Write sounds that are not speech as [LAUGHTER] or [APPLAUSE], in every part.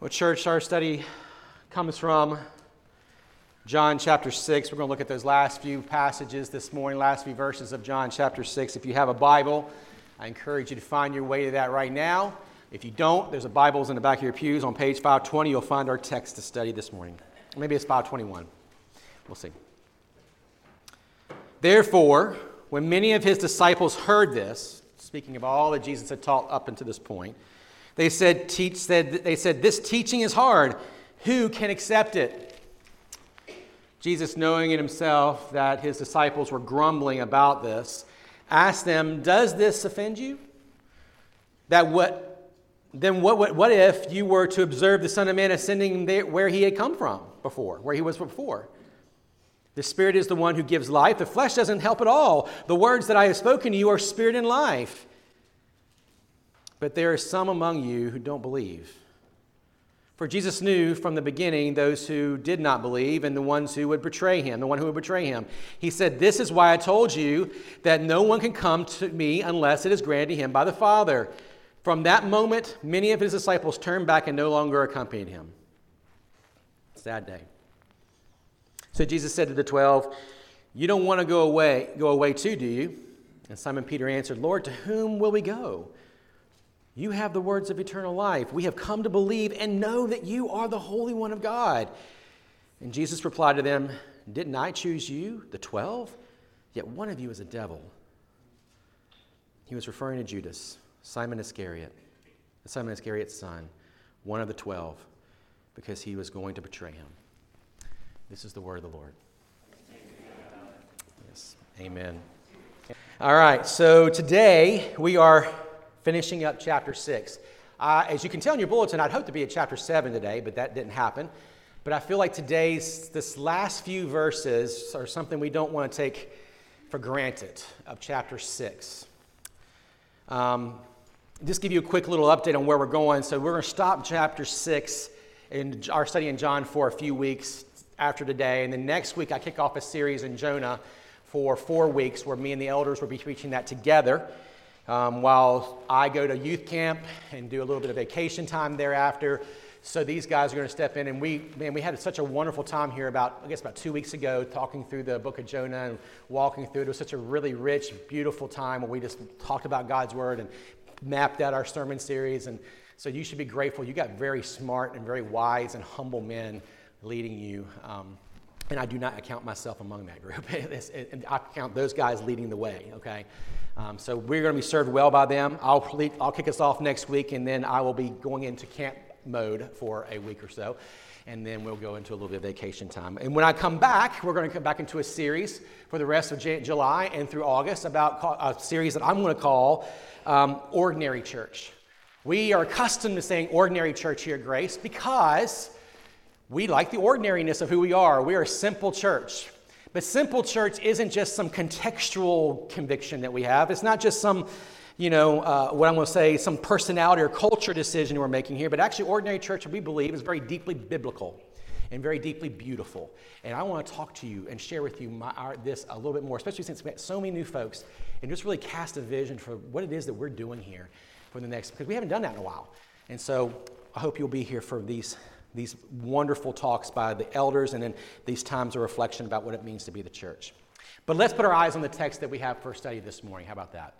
Well, church, our study comes from John chapter 6. We're going to look at those last few passages this morning, last few verses of John chapter 6. If you have a Bible, I encourage you to find your way to that right now. If you don't, there's a Bibles in the back of your pews. On page 520, you'll find our text to study this morning. Maybe it's 521. We'll see. Therefore, when many of his disciples heard this, speaking of all that Jesus had taught up until this point, they said, teach, said, they said, This teaching is hard. Who can accept it? Jesus, knowing in himself that his disciples were grumbling about this, asked them, Does this offend you? That what, then what, what, what if you were to observe the Son of Man ascending there, where he had come from before, where he was before? The Spirit is the one who gives life. The flesh doesn't help at all. The words that I have spoken to you are spirit and life. But there are some among you who don't believe. For Jesus knew from the beginning those who did not believe and the ones who would betray him, the one who would betray him. He said, This is why I told you that no one can come to me unless it is granted him by the Father. From that moment, many of his disciples turned back and no longer accompanied him. Sad day. So Jesus said to the twelve, You don't want to go away, go away too, do you? And Simon Peter answered, Lord, to whom will we go? You have the words of eternal life. We have come to believe and know that you are the Holy One of God. And Jesus replied to them, Didn't I choose you, the twelve? Yet one of you is a devil. He was referring to Judas, Simon Iscariot, Simon Iscariot's son, one of the twelve, because he was going to betray him. This is the word of the Lord. Yes, amen. All right, so today we are finishing up chapter 6. Uh, as you can tell in your bulletin, I'd hoped to be at chapter 7 today, but that didn't happen. But I feel like today's, this last few verses are something we don't want to take for granted of chapter 6. Um, just give you a quick little update on where we're going. So we're going to stop chapter 6 in our study in John for a few weeks after today. And then next week, I kick off a series in Jonah for four weeks where me and the elders will be preaching that together um, while I go to youth camp and do a little bit of vacation time thereafter. So these guys are going to step in, and we, man, we had such a wonderful time here about, I guess, about two weeks ago, talking through the book of Jonah and walking through it. It was such a really rich, beautiful time where we just talked about God's word and mapped out our sermon series. And so you should be grateful. You got very smart and very wise and humble men leading you. Um, and I do not account myself among that group. [LAUGHS] I count those guys leading the way, okay? Um, so we're going to be served well by them. I'll, I'll kick us off next week, and then I will be going into camp mode for a week or so. And then we'll go into a little bit of vacation time. And when I come back, we're going to come back into a series for the rest of J- July and through August about a series that I'm going to call um, Ordinary Church. We are accustomed to saying ordinary church here Grace because we like the ordinariness of who we are. We are a simple church. But simple church isn't just some contextual conviction that we have. It's not just some, you know, uh, what I'm going to say, some personality or culture decision we're making here. But actually, ordinary church, we believe, is very deeply biblical and very deeply beautiful. And I want to talk to you and share with you my, our, this a little bit more, especially since we have so many new folks, and just really cast a vision for what it is that we're doing here for the next, because we haven't done that in a while. And so I hope you'll be here for these these wonderful talks by the elders, and then these times of reflection about what it means to be the church. But let's put our eyes on the text that we have for study this morning. How about that?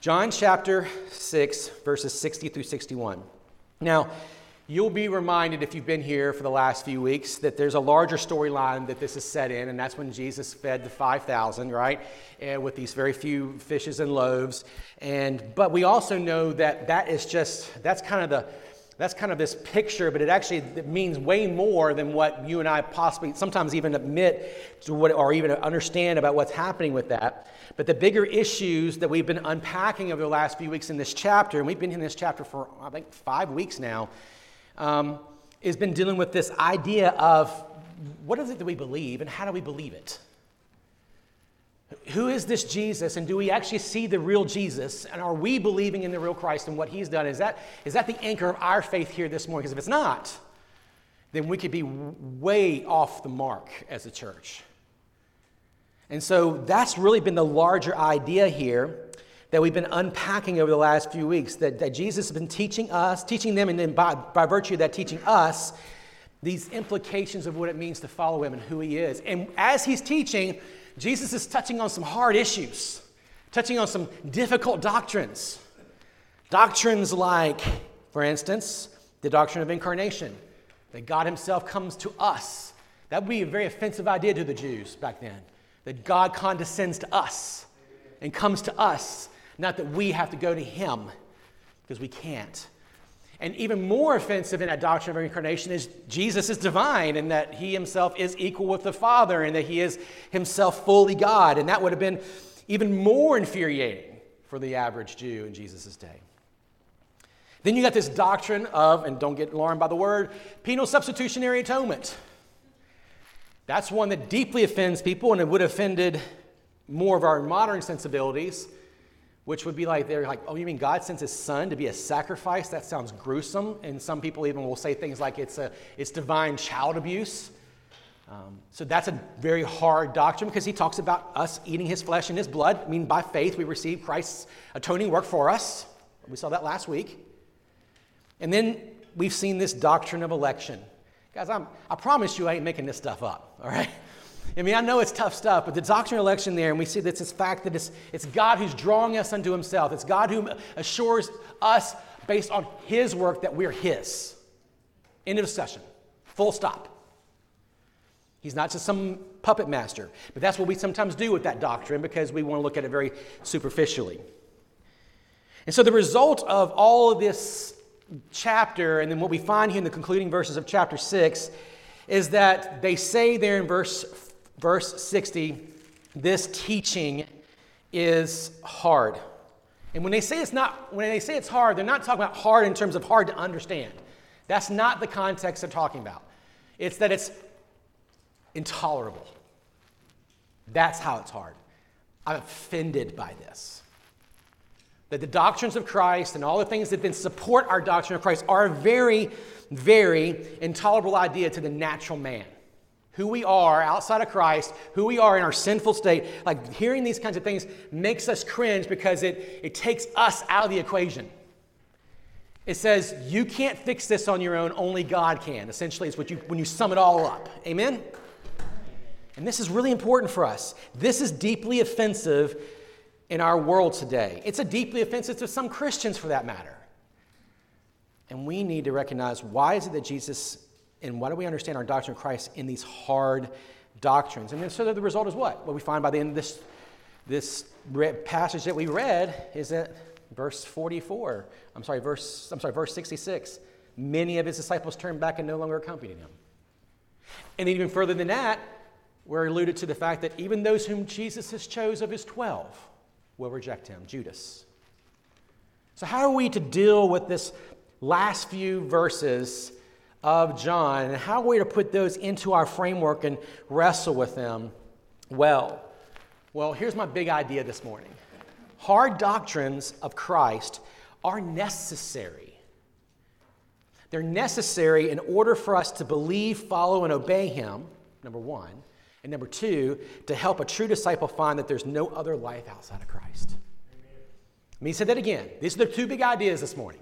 John chapter 6, verses 60 through 61. Now, you'll be reminded if you've been here for the last few weeks that there's a larger storyline that this is set in, and that's when Jesus fed the 5,000, right? And with these very few fishes and loaves. And but we also know that that is just that's kind of the that's kind of this picture, but it actually it means way more than what you and I possibly sometimes even admit to what or even understand about what's happening with that. But the bigger issues that we've been unpacking over the last few weeks in this chapter, and we've been in this chapter for I think five weeks now, um, has been dealing with this idea of what is it that we believe and how do we believe it? Who is this Jesus, and do we actually see the real Jesus? And are we believing in the real Christ and what he's done? Is that, is that the anchor of our faith here this morning? Because if it's not, then we could be way off the mark as a church. And so that's really been the larger idea here. that we've been unpacking over the last few weeks that, that Jesus has been teaching us, teaching them, and then by, by virtue of that, teaching us these implications of what it means to follow him and who he is. And as he's teaching, Jesus is touching on some hard issues, touching on some difficult doctrines. Doctrines like, for instance, the doctrine of incarnation, that God himself comes to us. That would be a very offensive idea to the Jews back then, that God condescends to us and comes to us not that we have to go to him, because we can't. And even more offensive in that doctrine of reincarnation is Jesus is divine and that he himself is equal with the Father and that he is himself fully God. And that would have been even more infuriating for the average Jew in Jesus' day. Then you got this doctrine of, and don't get alarmed by the word, penal substitutionary atonement. That's one that deeply offends people and it would have offended more of our modern sensibilities which would be like, they're like, oh, you mean God sends his son to be a sacrifice? That sounds gruesome. And some people even will say things like it's, a, it's divine child abuse. Um, so that's a very hard doctrine because he talks about us eating his flesh and his blood. I mean, by faith, we receive Christ's atoning work for us. We saw that last week. And then we've seen this doctrine of election. Guys, I'm, I promise you I ain't making this stuff up, all right? I mean, I know it's tough stuff, but the doctrine of election there, and we see this, this fact that it's, it's God who's drawing us unto himself. It's God who assures us based on his work that we're his. End of discussion. Full stop. He's not just some puppet master, but that's what we sometimes do with that doctrine because we want to look at it very superficially. And so the result of all of this chapter, and then what we find here in the concluding verses of chapter 6, is that they say there in verse verse 60, this teaching is hard. And when they say it's not, when they say it's hard, they're not talking about hard in terms of hard to understand. That's not the context they're talking about. It's that it's intolerable. That's how it's hard. I'm offended by this. That the doctrines of Christ and all the things that then support our doctrine of Christ are a very, very intolerable idea to the natural man who we are outside of Christ, who we are in our sinful state, like hearing these kinds of things makes us cringe because it, it takes us out of the equation. It says, you can't fix this on your own, only God can. Essentially, it's what you, when you sum it all up. Amen? And this is really important for us. This is deeply offensive in our world today. It's a deeply offensive to some Christians for that matter. And we need to recognize why is it that Jesus and why do we understand our doctrine of Christ in these hard doctrines? And then, so the result is what? What we find by the end of this, this passage that we read is that verse 44, I'm sorry, verse, I'm sorry, verse 66, many of his disciples turned back and no longer accompanied him. And even further than that, we're alluded to the fact that even those whom Jesus has chose of his 12 will reject him, Judas. So, how are we to deal with this last few verses of John and how we're we to put those into our framework and wrestle with them well? Well, here's my big idea this morning hard doctrines of Christ are necessary. They're necessary in order for us to believe, follow, and obey Him, number one. And number two, to help a true disciple find that there's no other life outside of Christ. Let me say that again. These are the two big ideas this morning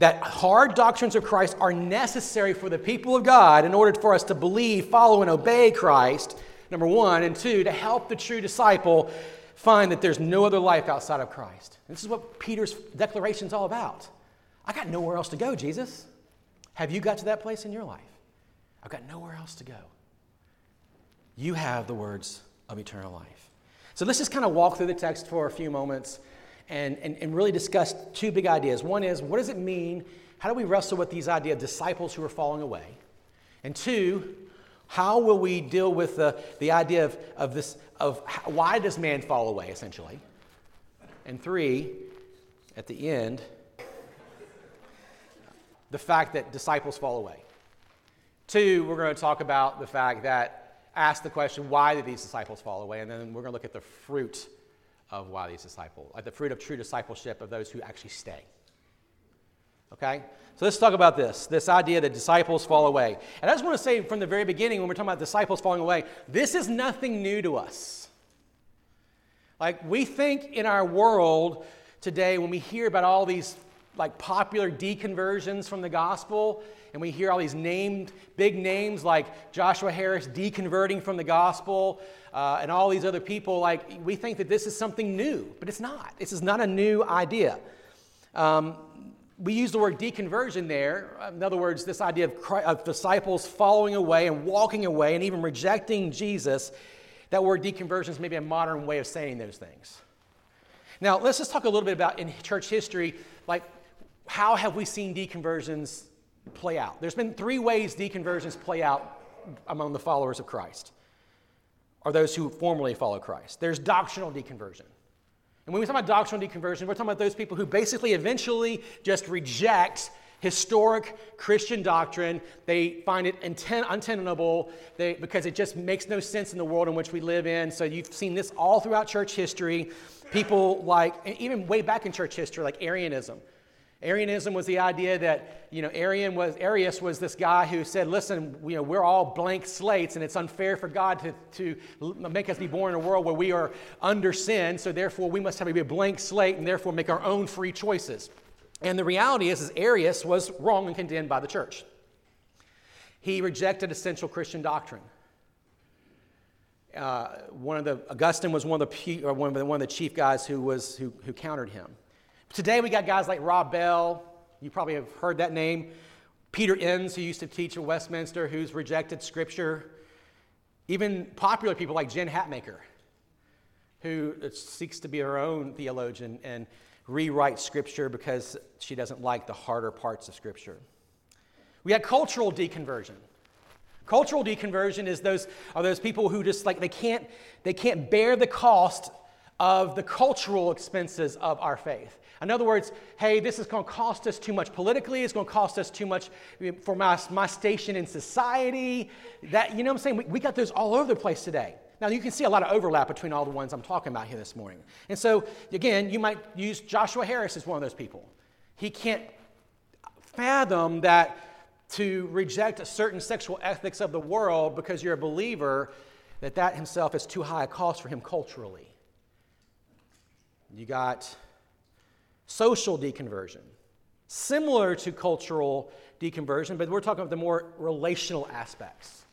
that hard doctrines of Christ are necessary for the people of God in order for us to believe, follow, and obey Christ, number one, and two, to help the true disciple find that there's no other life outside of Christ. This is what Peter's declaration is all about. I got nowhere else to go, Jesus. Have you got to that place in your life? I've got nowhere else to go. You have the words of eternal life. So let's just kind of walk through the text for a few moments and, and, and really discuss two big ideas. One is, what does it mean? How do we wrestle with these idea of disciples who are falling away? And two, how will we deal with the, the idea of, of this, of how, why does man fall away, essentially? And three, at the end, the fact that disciples fall away. Two, we're going to talk about the fact that, ask the question, why did these disciples fall away? And then we're going to look at the fruit of why these disciples, like uh, the fruit of true discipleship of those who actually stay. Okay? So let's talk about this this idea that disciples fall away. And I just want to say from the very beginning, when we're talking about disciples falling away, this is nothing new to us. Like, we think in our world today, when we hear about all these like popular deconversions from the gospel, and we hear all these named big names like Joshua Harris deconverting from the gospel, uh, and all these other people, like we think that this is something new, but it's not. This is not a new idea. Um, we use the word deconversion there. In other words, this idea of, Christ, of disciples following away and walking away and even rejecting Jesus. That word deconversion is maybe a modern way of saying those things. Now, let's just talk a little bit about in church history, like how have we seen deconversions play out? There's been three ways deconversions play out among the followers of Christ, or those who formerly follow Christ. There's doctrinal deconversion. And when we talk about doctrinal deconversion, we're talking about those people who basically eventually just reject historic Christian doctrine. They find it inten- untenable they, because it just makes no sense in the world in which we live in. So you've seen this all throughout church history. People like, even way back in church history, like Arianism. Arianism was the idea that, you know, Arian was, Arius was this guy who said, listen, you know, we're all blank slates and it's unfair for God to, to make us be born in a world where we are under sin, so therefore we must have a blank slate and therefore make our own free choices. And the reality is, is Arius was wrong and condemned by the church. He rejected essential Christian doctrine. Uh, one of the Augustine was one of the one of the, one of the chief guys who was who, who countered him. Today we got guys like Rob Bell. You probably have heard that name. Peter Enns, who used to teach at Westminster, who's rejected Scripture. Even popular people like Jen Hatmaker, who seeks to be her own theologian and rewrite Scripture because she doesn't like the harder parts of Scripture. We had cultural deconversion. Cultural deconversion is those are those people who just like they can't they can't bear the cost of the cultural expenses of our faith. In other words, hey, this is going to cost us too much politically. It's going to cost us too much eh, for my, my station in society. That, you know what I'm saying? We, we got those all over the place today. Now, you can see a lot of overlap between all the ones I'm talking about here this morning. And so, again, you might use Joshua Harris as one of those people. He can't fathom that to reject a certain sexual ethics of the world because you're a believer, that that himself is too high a cost for him culturally. You got social deconversion, similar to cultural deconversion, but we're talking about the more relational aspects.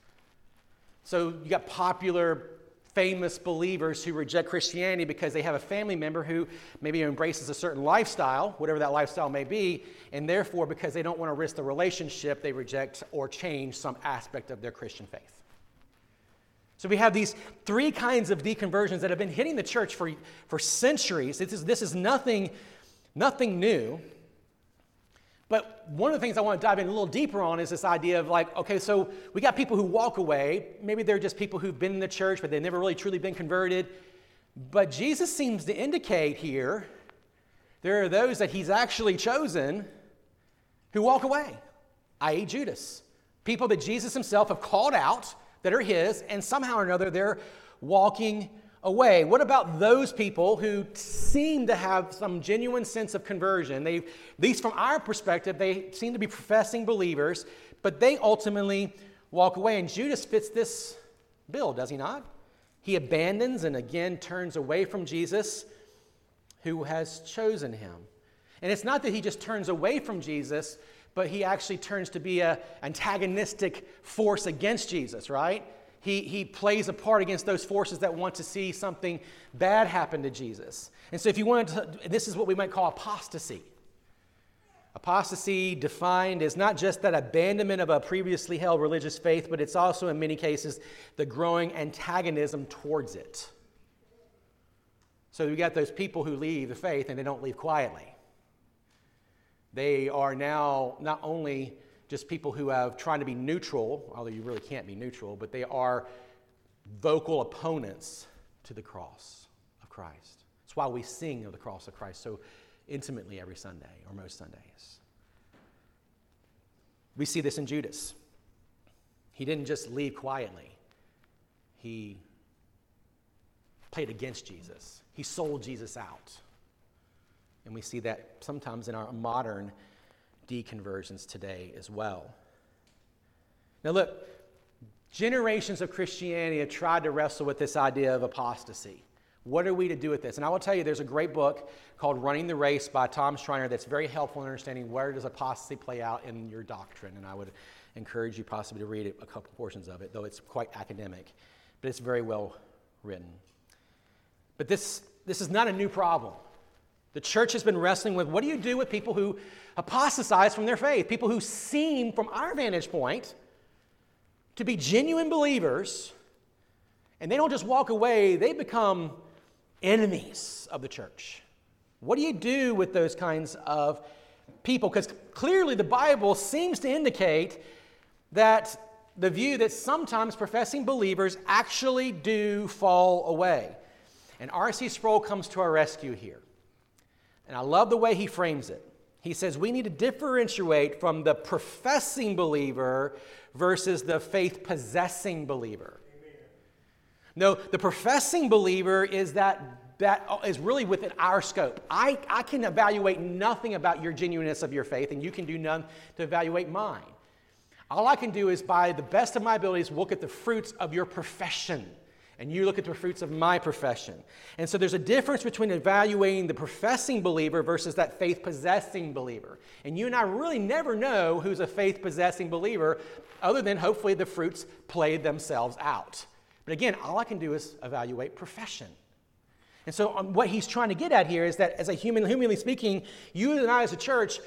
So you got popular, famous believers who reject Christianity because they have a family member who maybe embraces a certain lifestyle, whatever that lifestyle may be, and therefore, because they don't want to risk the relationship, they reject or change some aspect of their Christian faith. So we have these three kinds of deconversions that have been hitting the church for, for centuries. This is, this is nothing Nothing new. But one of the things I want to dive in a little deeper on is this idea of like, okay, so we got people who walk away. Maybe they're just people who've been in the church, but they've never really truly been converted. But Jesus seems to indicate here there are those that he's actually chosen who walk away, i.e., Judas. People that Jesus himself have called out that are his, and somehow or another they're walking away. What about those people who seem to have some genuine sense of conversion? They, at least from our perspective, they seem to be professing believers, but they ultimately walk away. And Judas fits this bill, does he not? He abandons and again turns away from Jesus who has chosen him. And it's not that he just turns away from Jesus, but he actually turns to be an antagonistic force against Jesus, right? he, he plays a part against those forces that want to see something bad happen to Jesus. And so, if you want to, this is what we might call apostasy. Apostasy, defined, is not just that abandonment of a previously held religious faith, but it's also, in many cases, the growing antagonism towards it. So, we got those people who leave the faith and they don't leave quietly. They are now not only just people who have tried to be neutral, although you really can't be neutral, but they are vocal opponents to the cross of Christ. That's why we sing of the cross of Christ so intimately every Sunday or most Sundays. We see this in Judas. He didn't just leave quietly, he played against Jesus, he sold Jesus out. And we see that sometimes in our modern deconversions today as well. Now, look, generations of Christianity have tried to wrestle with this idea of apostasy. What are we to do with this? And I will tell you, there's a great book called Running the Race by Tom Schreiner that's very helpful in understanding where does apostasy play out in your doctrine. And I would encourage you possibly to read a couple portions of it, though it's quite academic. But it's very well written. But this, this is not a new problem. The church has been wrestling with what do you do with people who apostatize from their faith? People who seem, from our vantage point, to be genuine believers, and they don't just walk away, they become enemies of the church. What do you do with those kinds of people? Because clearly the Bible seems to indicate that the view that sometimes professing believers actually do fall away. And R.C. Sproul comes to our rescue here. And I love the way he frames it. He says we need to differentiate from the professing believer versus the faith possessing believer. No, the professing believer is that that is really within our scope. I, I can evaluate nothing about your genuineness of your faith, and you can do none to evaluate mine. All I can do is, by the best of my abilities, look at the fruits of your profession, and you look at the fruits of my profession. And so there's a difference between evaluating the professing believer versus that faith possessing believer. And you and I really never know who's a faith possessing believer, other than hopefully the fruits play themselves out. But again, all I can do is evaluate profession. And so, um, what he's trying to get at here is that, as a human, humanly speaking, you and I as a church,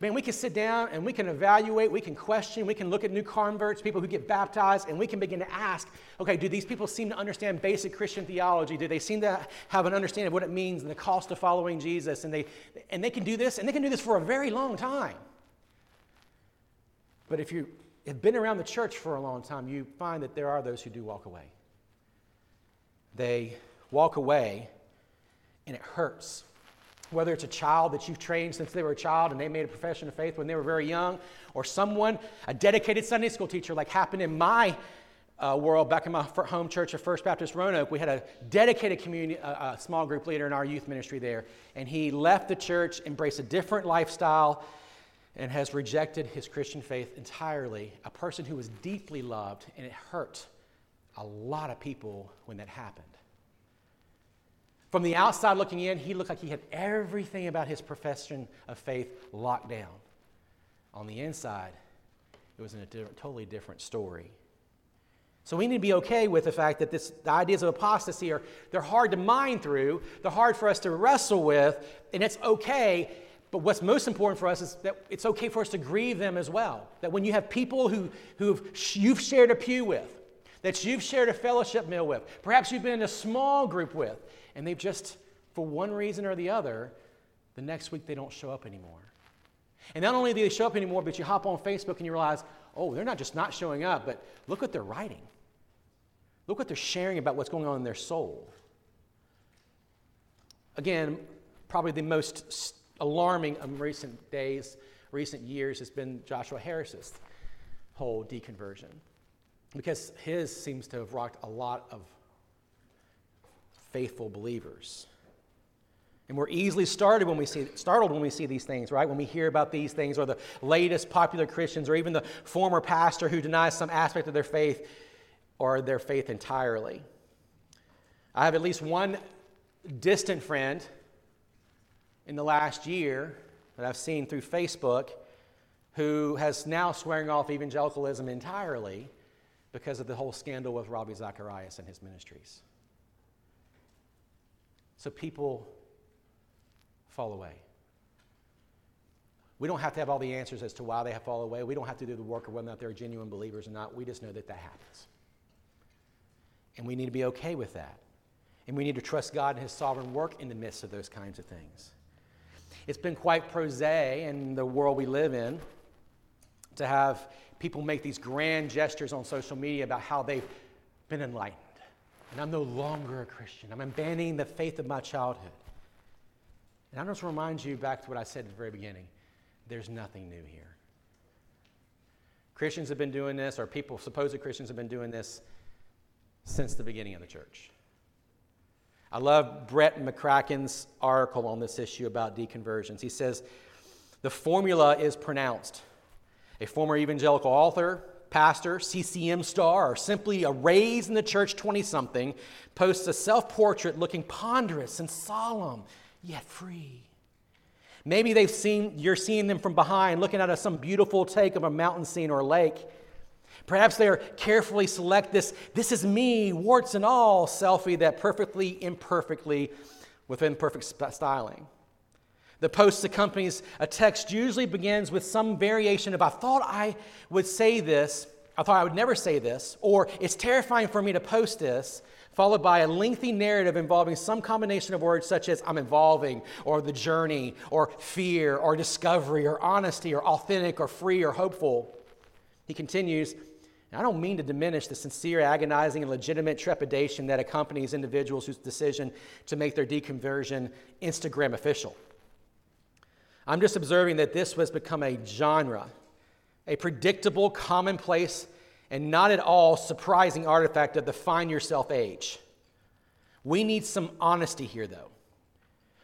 man, we can sit down and we can evaluate, we can question, we can look at new converts, people who get baptized, and we can begin to ask, okay, do these people seem to understand basic Christian theology? Do they seem to have an understanding of what it means and the cost of following Jesus? And they, and they can do this, and they can do this for a very long time. But if you have been around the church for a long time, you find that there are those who do walk away they walk away and it hurts. Whether it's a child that you've trained since they were a child and they made a profession of faith when they were very young, or someone, a dedicated Sunday school teacher, like happened in my uh, world back in my home church of First Baptist Roanoke. We had a dedicated community, uh, a small group leader in our youth ministry there, and he left the church, embraced a different lifestyle, and has rejected his Christian faith entirely. A person who was deeply loved, and it hurt a lot of people when that happened. From the outside looking in, he looked like he had everything about his profession of faith locked down. On the inside, it was a totally different story. So we need to be okay with the fact that this, the ideas of apostasy are they're hard to mine through, they're hard for us to wrestle with, and it's okay. But what's most important for us is that it's okay for us to grieve them as well. That when you have people who who you've shared a pew with, that you've shared a fellowship meal with, perhaps you've been in a small group with, and they've just, for one reason or the other, the next week they don't show up anymore. And not only do they show up anymore, but you hop on Facebook and you realize, oh, they're not just not showing up, but look what they're writing. Look what they're sharing about what's going on in their soul. Again, probably the most alarming of recent days, recent years, has been Joshua Harris's whole deconversion because his seems to have rocked a lot of faithful believers. And we're easily started when we see, startled when we see these things, right? When we hear about these things, or the latest popular Christians, or even the former pastor who denies some aspect of their faith or their faith entirely. I have at least one distant friend in the last year that I've seen through Facebook who has now swearing off evangelicalism entirely because of the whole scandal with Ravi Zacharias and his ministries. So people fall away. We don't have to have all the answers as to why they have fallen away. We don't have to do the work of whether or not they're genuine believers or not. We just know that that happens. And we need to be okay with that. And we need to trust God and His sovereign work in the midst of those kinds of things. It's been quite prosaic in the world we live in to have people make these grand gestures on social media about how they've been enlightened. And I'm no longer a Christian. I'm abandoning the faith of my childhood. And I just remind you back to what I said at the very beginning there's nothing new here. Christians have been doing this, or people, supposed Christians, have been doing this since the beginning of the church. I love Brett McCracken's article on this issue about deconversions. He says, The formula is pronounced a former evangelical author pastor, CCM star, or simply a raised in the church 20 something posts a self portrait looking ponderous and solemn, yet free. Maybe they've seen, you're seeing them from behind, looking at a, some beautiful take of a mountain scene or a lake. Perhaps they are carefully select this, this is me, warts and all selfie that perfectly, imperfectly, with imperfect styling. The post accompanies a text, usually begins with some variation of, I thought I would say this, I thought I would never say this, or it's terrifying for me to post this, followed by a lengthy narrative involving some combination of words such as I'm involving, or the journey, or fear, or discovery, or honesty, or authentic, or free, or hopeful. He continues, I don't mean to diminish the sincere, agonizing, and legitimate trepidation that accompanies individuals whose decision to make their deconversion Instagram official. I'm just observing that this has become a genre, a predictable, commonplace, and not at all surprising artifact of the find yourself age. We need some honesty here, though.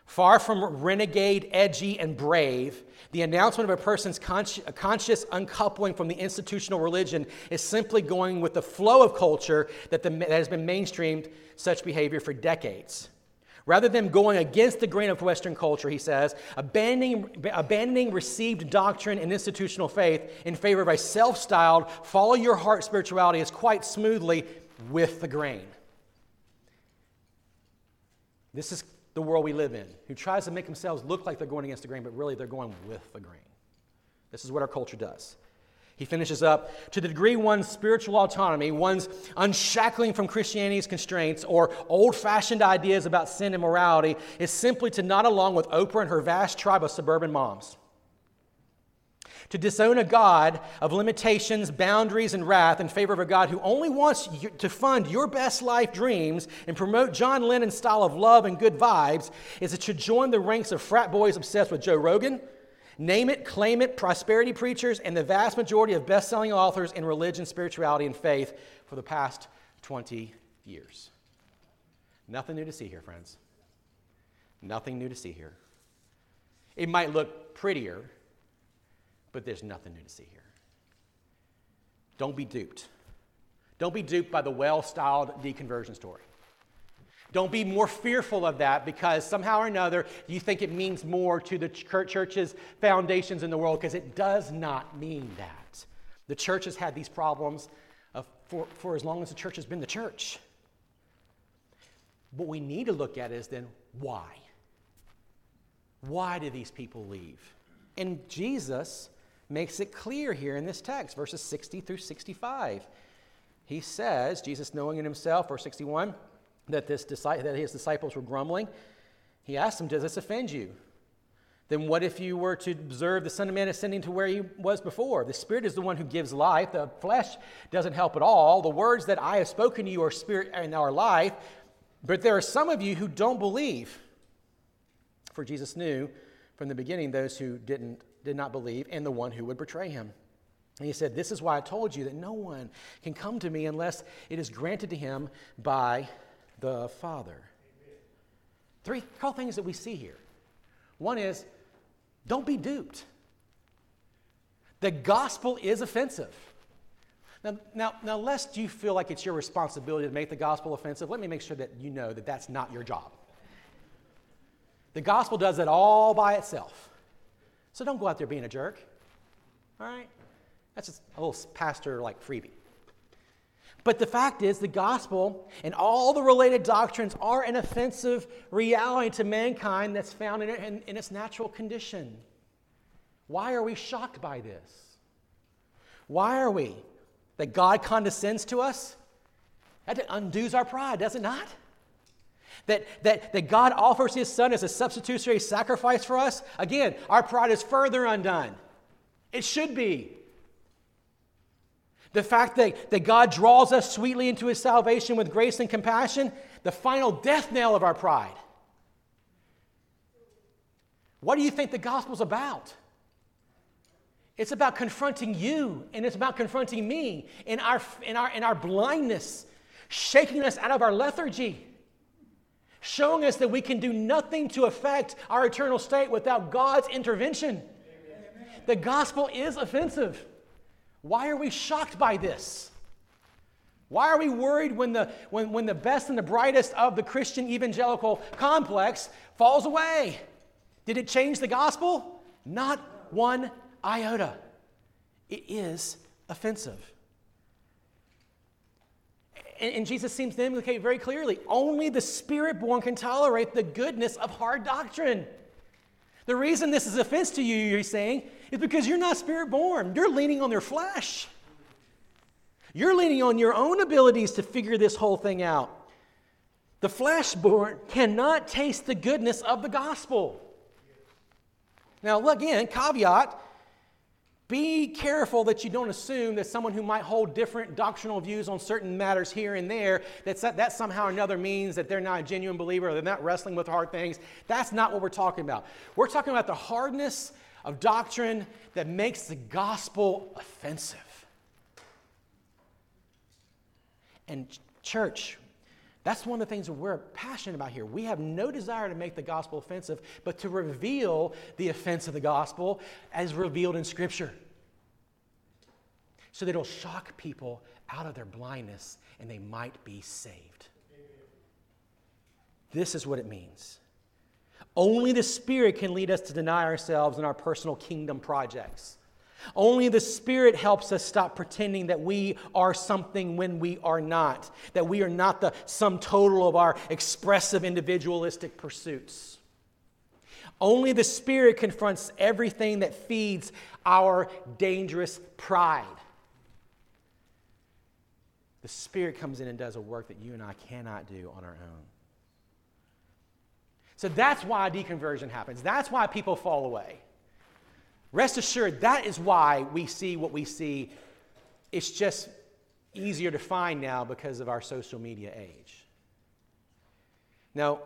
Far from renegade, edgy, and brave, the announcement of a person's consci- conscious uncoupling from the institutional religion is simply going with the flow of culture that, the, that has been mainstreamed such behavior for decades. Rather than going against the grain of Western culture, he says, abandoning, abandoning received doctrine and institutional faith in favor of a self styled, follow your heart spirituality is quite smoothly with the grain. This is the world we live in, who tries to make themselves look like they're going against the grain, but really they're going with the grain. This is what our culture does. He finishes up to the degree one's spiritual autonomy, one's unshackling from Christianity's constraints, or old fashioned ideas about sin and morality is simply to nod along with Oprah and her vast tribe of suburban moms. To disown a God of limitations, boundaries, and wrath in favor of a God who only wants to fund your best life dreams and promote John Lennon's style of love and good vibes is it to join the ranks of frat boys obsessed with Joe Rogan Name it, claim it, prosperity preachers, and the vast majority of best selling authors in religion, spirituality, and faith for the past 20 years. Nothing new to see here, friends. Nothing new to see here. It might look prettier, but there's nothing new to see here. Don't be duped. Don't be duped by the well styled deconversion story. Don't be more fearful of that because somehow or another you think it means more to the church's foundations in the world because it does not mean that. The church has had these problems for, for as long as the church has been the church. What we need to look at is then why? Why do these people leave? And Jesus makes it clear here in this text, verses 60 through 65. He says, Jesus knowing in himself, verse 61, that, this, that his disciples were grumbling, he asked them, Does this offend you? Then what if you were to observe the Son of Man ascending to where he was before? The Spirit is the one who gives life. The flesh doesn't help at all. The words that I have spoken to you are spirit and are life. But there are some of you who don't believe. For Jesus knew from the beginning those who didn't, did not believe and the one who would betray him. And he said, This is why I told you that no one can come to me unless it is granted to him by the Father. Three couple things that we see here. One is don't be duped. The gospel is offensive. Now, now, now, lest you feel like it's your responsibility to make the gospel offensive, let me make sure that you know that that's not your job. The gospel does it all by itself. So don't go out there being a jerk. All right? That's just a little pastor like freebie. But the fact is, the gospel and all the related doctrines are an offensive reality to mankind that's found in, in, in, its natural condition. Why are we shocked by this? Why are we? That God condescends to us? That undoes our pride, does it not? That, that, that God offers his son as a substitutionary sacrifice for us? Again, our pride is further undone. It should be. The fact that, that God draws us sweetly into his salvation with grace and compassion, the final death knell of our pride. What do you think the gospel's about? It's about confronting you and it's about confronting me in our, in our, in our blindness, shaking us out of our lethargy, showing us that we can do nothing to affect our eternal state without God's intervention. Amen. The gospel is offensive. Why are we shocked by this? Why are we worried when the, when, when the best and the brightest of the Christian evangelical complex falls away? Did it change the gospel? Not one iota. It is offensive. And, and Jesus seems to indicate very clearly only the spirit born can tolerate the goodness of hard doctrine. The reason this is offense to you, you're saying, is because you're not spirit born. You're leaning on their flesh. You're leaning on your own abilities to figure this whole thing out. The flesh born cannot taste the goodness of the gospel. Now, again, caveat be careful that you don't assume that someone who might hold different doctrinal views on certain matters here and there, that that somehow or another means that they're not a genuine believer or they're not wrestling with hard things. That's not what we're talking about. We're talking about the hardness of doctrine that makes the gospel offensive. And, church, that's one of the things that we're passionate about here. We have no desire to make the gospel offensive, but to reveal the offense of the gospel as revealed in Scripture. So that it'll shock people out of their blindness and they might be saved. This is what it means. Only the Spirit can lead us to deny ourselves in our personal kingdom projects. Only the Spirit helps us stop pretending that we are something when we are not, that we are not the sum total of our expressive individualistic pursuits. Only the Spirit confronts everything that feeds our dangerous pride. The Spirit comes in and does a work that you and I cannot do on our own. So that's why deconversion happens. That's why people fall away. Rest assured, that is why we see what we see. It's just easier to find now because of our social media age. Now,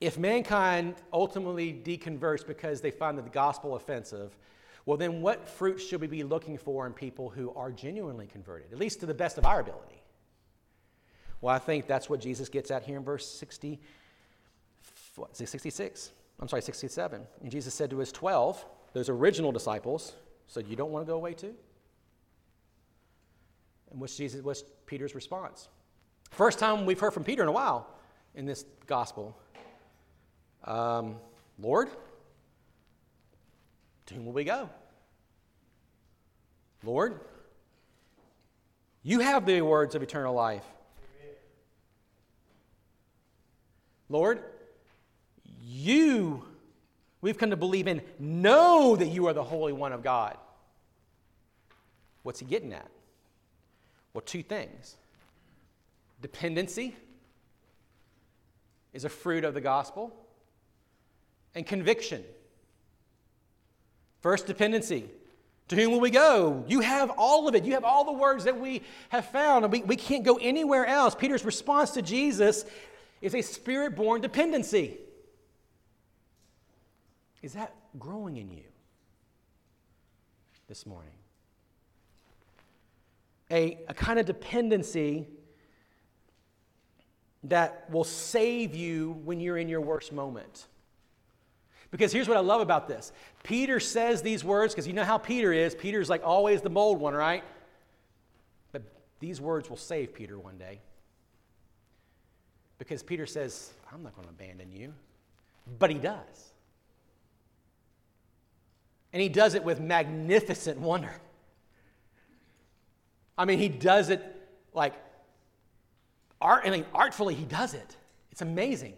if mankind ultimately deconverts because they find the gospel offensive, well, then what fruit should we be looking for in people who are genuinely converted, at least to the best of our ability? Well, I think that's what Jesus gets at here in verse 60, what, 66. I'm sorry, 67. And Jesus said to his 12, those original disciples, so you don't want to go away too? And what's Jesus, what's Peter's response? First time we've heard from Peter in a while in this gospel. Um, Lord, to whom will we go? Lord, you have the words of eternal life. Lord, you, we've come to believe in, know that you are the Holy One of God. What's he getting at? Well, two things. Dependency is a fruit of the gospel, and conviction. First, dependency. To whom will we go? You have all of it. You have all the words that we have found, and we, we can't go anywhere else. Peter's response to Jesus is a spirit born dependency. Is that growing in you this morning? A, a kind of dependency that will save you when you're in your worst moment. Because here's what I love about this Peter says these words, because you know how Peter is. Peter's like always the bold one, right? But these words will save Peter one day. Because Peter says, I'm not going to abandon you. But he does. And he does it with magnificent wonder. I mean, he does it like art, I mean, artfully, he does it. It's amazing.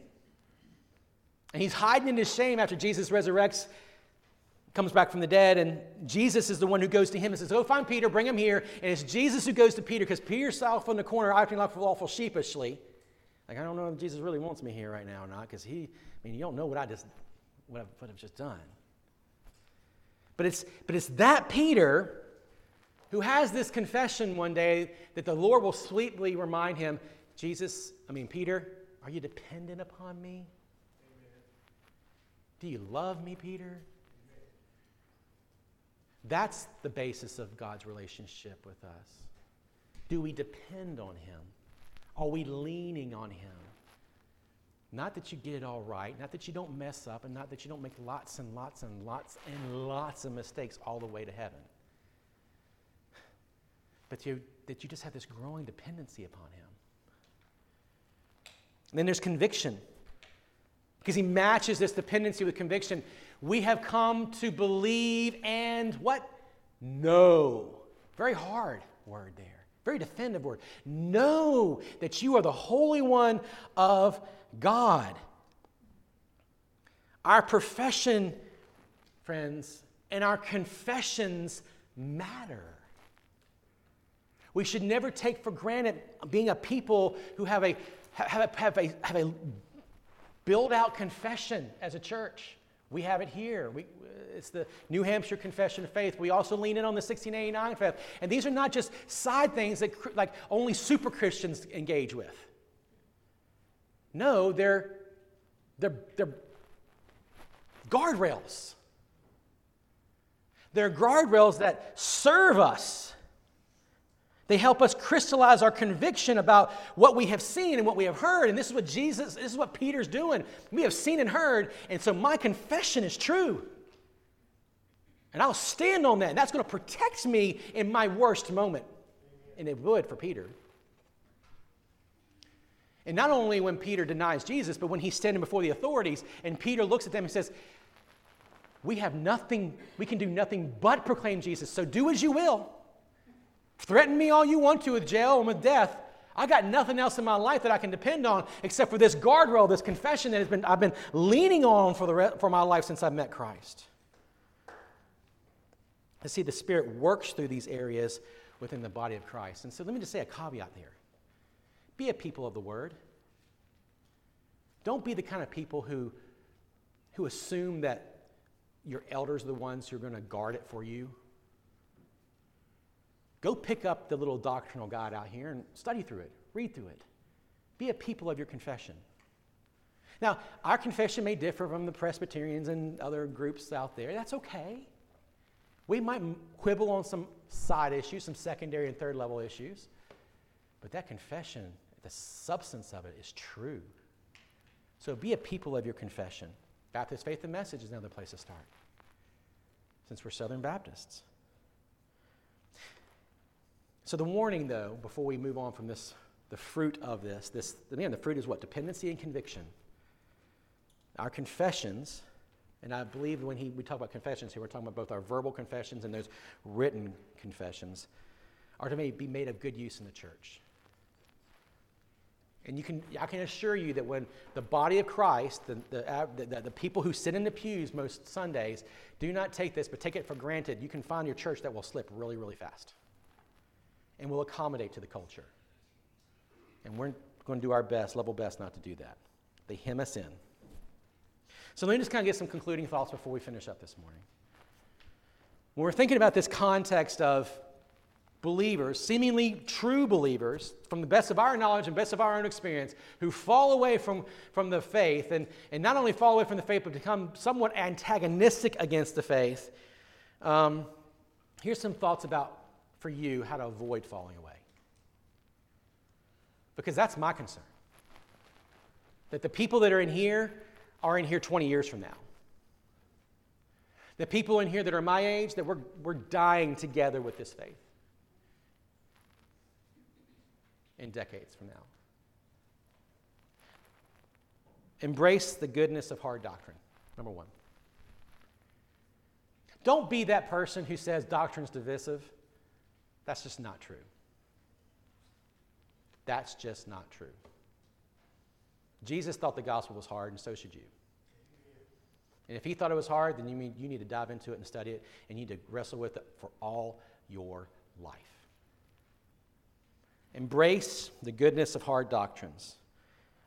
And he's hiding in his shame after Jesus resurrects, comes back from the dead, and Jesus is the one who goes to him and says, Go find Peter, bring him here. And it's Jesus who goes to Peter because Peter's off in the corner acting like awful sheepishly. Like, I don't know if Jesus really wants me here right now or not, because he, I mean, you don't know what I just, what I've, what I've just done. But it's, but it's that Peter who has this confession one day that the Lord will sweetly remind him Jesus, I mean, Peter, are you dependent upon me? Amen. Do you love me, Peter? Amen. That's the basis of God's relationship with us. Do we depend on him? Are we leaning on him? Not that you get it all right, not that you don't mess up, and not that you don't make lots and lots and lots and lots of mistakes all the way to heaven. but you, that you just have this growing dependency upon Him. And then there's conviction, because He matches this dependency with conviction. We have come to believe and what? Know. Very hard word there. Very definitive word. Know that you are the Holy One of God. Our profession, friends, and our confessions matter. We should never take for granted being a people who have a, have a, have a, have a build out confession as a church. We have it here. We, it's the New Hampshire Confession of Faith. We also lean in on the 1689 faith. And these are not just side things that like only super Christians engage with. No, they're, they're, they're guardrails. They're guardrails that serve us. They help us crystallize our conviction about what we have seen and what we have heard. And this is what Jesus, this is what Peter's doing. We have seen and heard, and so my confession is true. And I'll stand on that. And that's going to protect me in my worst moment. And it would for Peter. And not only when Peter denies Jesus, but when he's standing before the authorities and Peter looks at them and says, We have nothing, we can do nothing but proclaim Jesus. So do as you will. Threaten me all you want to with jail and with death. I got nothing else in my life that I can depend on except for this guardrail, this confession that has been, I've been leaning on for, the re- for my life since I met Christ. I see the Spirit works through these areas within the body of Christ. And so let me just say a caveat there be a people of the Word. Don't be the kind of people who, who assume that your elders are the ones who are going to guard it for you. Go pick up the little doctrinal guide out here and study through it, read through it. Be a people of your confession. Now, our confession may differ from the Presbyterians and other groups out there. That's okay. We might quibble on some side issues, some secondary and third level issues, but that confession, the substance of it is true. So be a people of your confession. Baptist Faith and Message is another place to start, since we're Southern Baptists. So the warning, though, before we move on from this, the fruit of this, this again, the fruit is what? Dependency and conviction. Our confessions and I believe when he, we talk about confessions here, we're talking about both our verbal confessions and those written confessions, are to be made of good use in the church. And you can, I can assure you that when the body of Christ, the, uh, the, the, the, people who sit in the pews most Sundays, do not take this, but take it for granted, you can find your church that will slip really, really fast and we'll accommodate to the culture. And we're going to do our best, level best, not to do that. They hem us in. So let me just kind of get some concluding thoughts before we finish up this morning. When we're thinking about this context of believers, seemingly true believers, from the best of our knowledge and best of our own experience, who fall away from, from the faith, and, and not only fall away from the faith, but become somewhat antagonistic against the faith, um, here's some thoughts about, for you, how to avoid falling away. Because that's my concern. That the people that are in here, are in here 20 years from now. The people in here that are my age, that we're, we're dying together with this faith in decades from now. Embrace the goodness of hard doctrine, number one. Don't be that person who says doctrine's divisive. That's just not true. That's just not true. Jesus thought the gospel was hard, and so should you. And if he thought it was hard, then you, mean, you need to dive into it and study it, and you need to wrestle with it for all your life. Embrace the goodness of hard doctrines.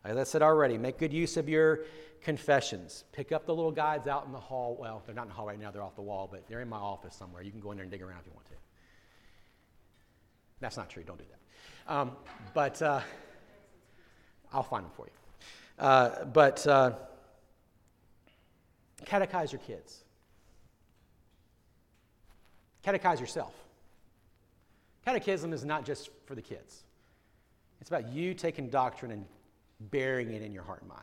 As I said already, make good use of your confessions. Pick up the little guides out in the hall. Well, they're not in the hall right now, they're off the wall, but they're in my office somewhere. You can go in there and dig around if you want to. That's not true, don't do that. Um, but uh, I'll find them for you. Uh, but uh, catechize your kids, catechize yourself. Catechism is not just for the kids, it's about you taking doctrine and burying it in your heart and mind.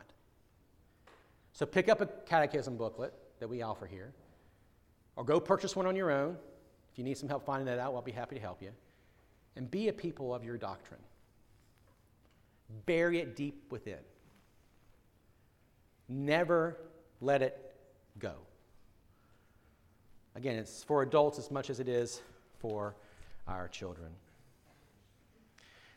So pick up a catechism booklet that we offer here, or go purchase one on your own. If you need some help finding that out, I'll be happy to help you. And be a people of your doctrine. Bury it deep within. Never let it go. Again, it's for adults as much as it is for our children.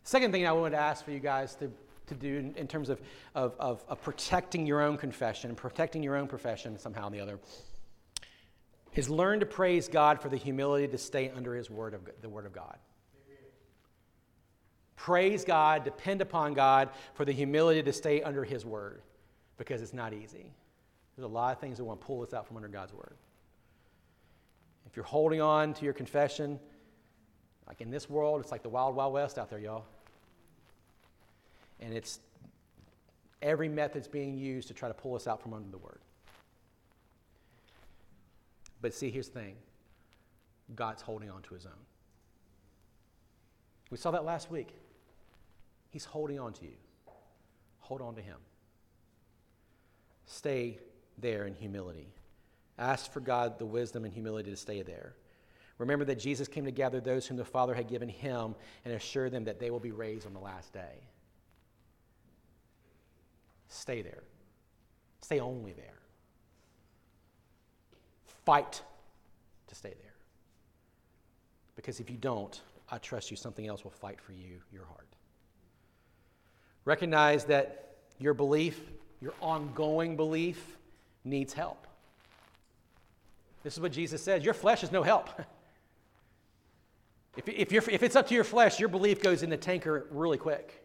Second thing I wanted to ask for you guys to, to do in, in terms of, of, of, of protecting your own confession protecting your own profession somehow or the other is learn to praise God for the humility to stay under His word of the Word of God. Praise God, depend upon God for the humility to stay under His word because it's not easy. There's a lot of things that want to pull us out from under God's word. If you're holding on to your confession, like in this world, it's like the wild, wild west out there, y'all. And it's every method's being used to try to pull us out from under the word. But see, here's the thing God's holding on to his own. We saw that last week. He's holding on to you. Hold on to him. Stay there in humility. Ask for God the wisdom and humility to stay there. Remember that Jesus came to gather those whom the Father had given him and assure them that they will be raised on the last day. Stay there. Stay only there. Fight to stay there. Because if you don't, I trust you, something else will fight for you, your heart. Recognize that your belief, your ongoing belief, needs help. This is what Jesus says your flesh is no help. [LAUGHS] if, if, if it's up to your flesh, your belief goes in the tanker really quick.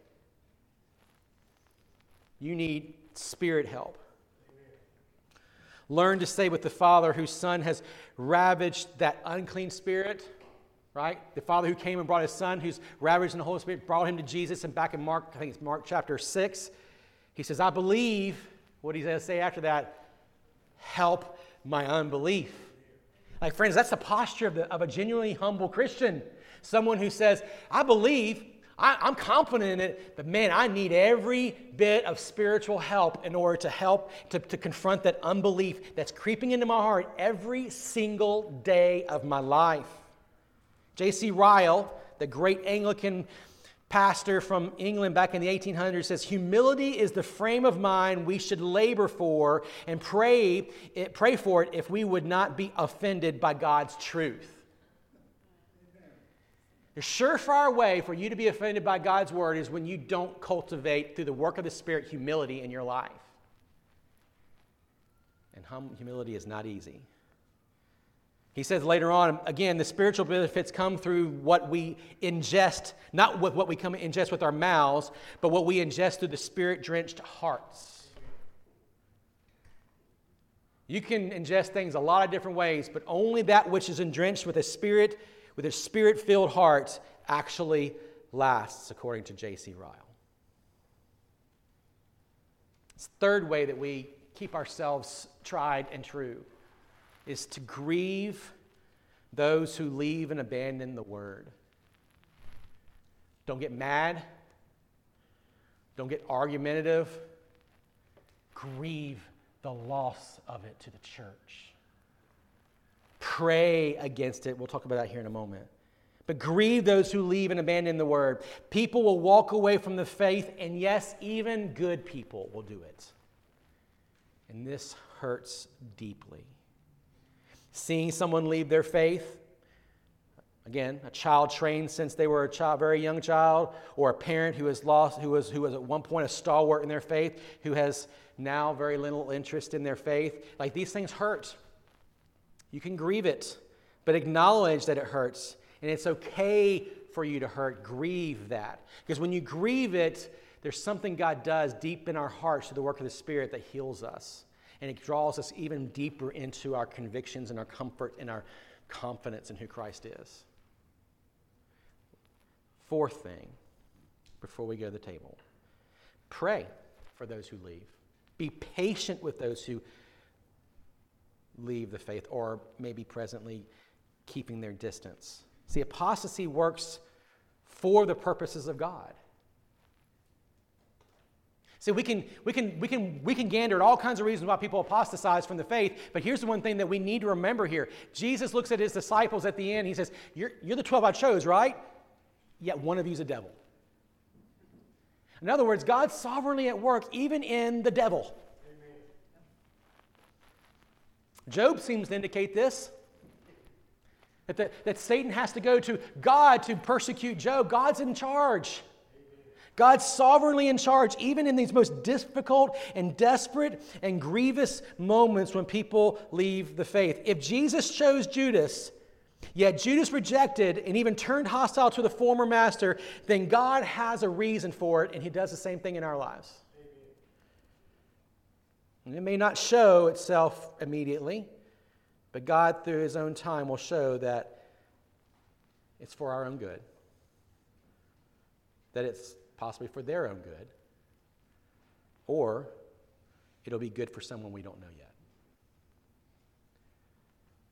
You need spirit help. Learn to stay with the Father whose Son has ravaged that unclean spirit, right? The Father who came and brought his Son, who's ravaged in the Holy Spirit, brought him to Jesus. And back in Mark, I think it's Mark chapter 6, he says, I believe. What he's going to say after that? Help my unbelief. Like, friends, that's the posture of, the, of a genuinely humble Christian. Someone who says, I believe, I, am confident in it, but man, I need every bit of spiritual help in order to help to, to confront that unbelief that's creeping into my heart every single day of my life. J.C. Ryle, the great Anglican pastor from England back in the 1800s says humility is the frame of mind we should labor for and pray, pray for it if we would not be offended by God's truth. The surefire way for you to be offended by God's word is when you don't cultivate, through the work of the Spirit, humility in your life. And hum- humility is not easy. He says later on, again, the spiritual benefits come through what we ingest, not with what we come ingest with our mouths, but what we ingest through the spirit drenched hearts. You can ingest things a lot of different ways, but only that which is drenched with a spirit with a spirit filled heart actually lasts, according to J.C. Ryle. It's the third way that we keep ourselves tried and true is to grieve those who leave and abandon the word. Don't get mad. Don't get argumentative. Grieve the loss of it to the church. Pray against it. We'll talk about that here in a moment. But grieve those who leave and abandon the word. People will walk away from the faith, and yes, even good people will do it. And this hurts deeply. Seeing someone leave their faith, again, a child trained since they were a child, very young child, or a parent who has lost, who was, who was at one point a stalwart in their faith, who has now very little interest in their faith. Like these things hurt. You can grieve it, but acknowledge that it hurts. And it's okay for you to hurt. Grieve that. Because when you grieve it, there's something God does deep in our hearts through the work of the Spirit that heals us. And it draws us even deeper into our convictions and our comfort and our confidence in who Christ is. Fourth thing, before we go to the table, pray for those who leave. Be patient with those who leave the faith or maybe presently keeping their distance. See, apostasy works for the purposes of God. See, we can, we, can, we, can, we can gander at all kinds of reasons why people apostatize from the faith, but here's the one thing that we need to remember here. Jesus looks at his disciples at the end. He says, You're, you're the 12 I chose, right? yet one of you is a devil. In other words, God's sovereignly at work even in the devil. Job seems to indicate this. That, the, that Satan has to go to God to persecute Job. God's in charge. God's sovereignly in charge, even in these most difficult and desperate and grievous moments when people leave the faith. If Jesus chose Judas, yet Judas rejected and even turned hostile to the former master, then God has a reason for it, and He does the same thing in our lives. And it may not show itself immediately, but God, through His own time, will show that it's for our own good, that it's possibly for their own good, or it'll be good for someone we don't know yet.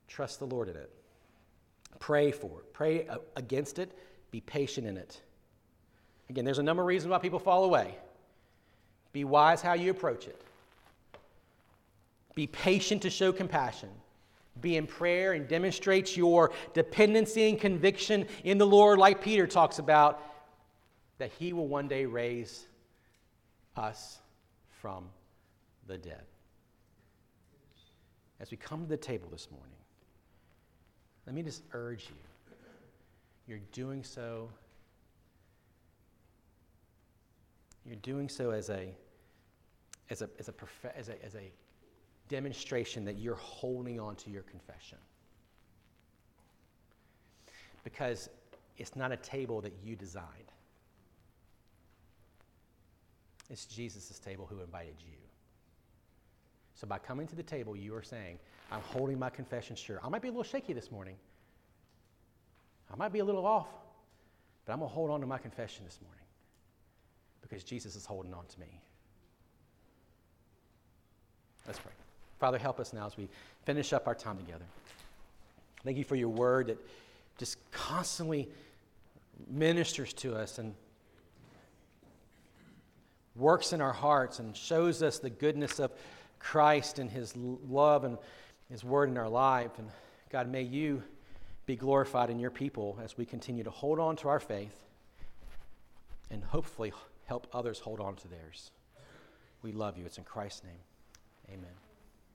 Trust the Lord in it. Pray for it. Pray against it. Be patient in it. Again, there's a number of reasons why people fall away. Be wise how you approach it. Be patient to show compassion. Be in prayer and demonstrate your dependency and conviction in the Lord, like Peter talks about that he will one day raise us from the dead. As we come to the table this morning, let me just urge you you're doing so you're doing so as a as a as a, as a, as a demonstration that you're holding on to your confession because it's not a table that you designed it's Jesus' table who invited you. So by coming to the table, you are saying, I'm holding my confession sure. I might be a little shaky this morning. I might be a little off, but I'm going to hold on to my confession this morning because Jesus is holding on to me. Let's pray. Father, help us now as we finish up our time together. Thank you for your word that just constantly ministers to us and works in our hearts and shows us the goodness of Christ and his love and his word in our life. And God, may you be glorified in your people as we continue to hold on to our faith and hopefully help others hold on to theirs. We love you. It's in Christ's name. Amen.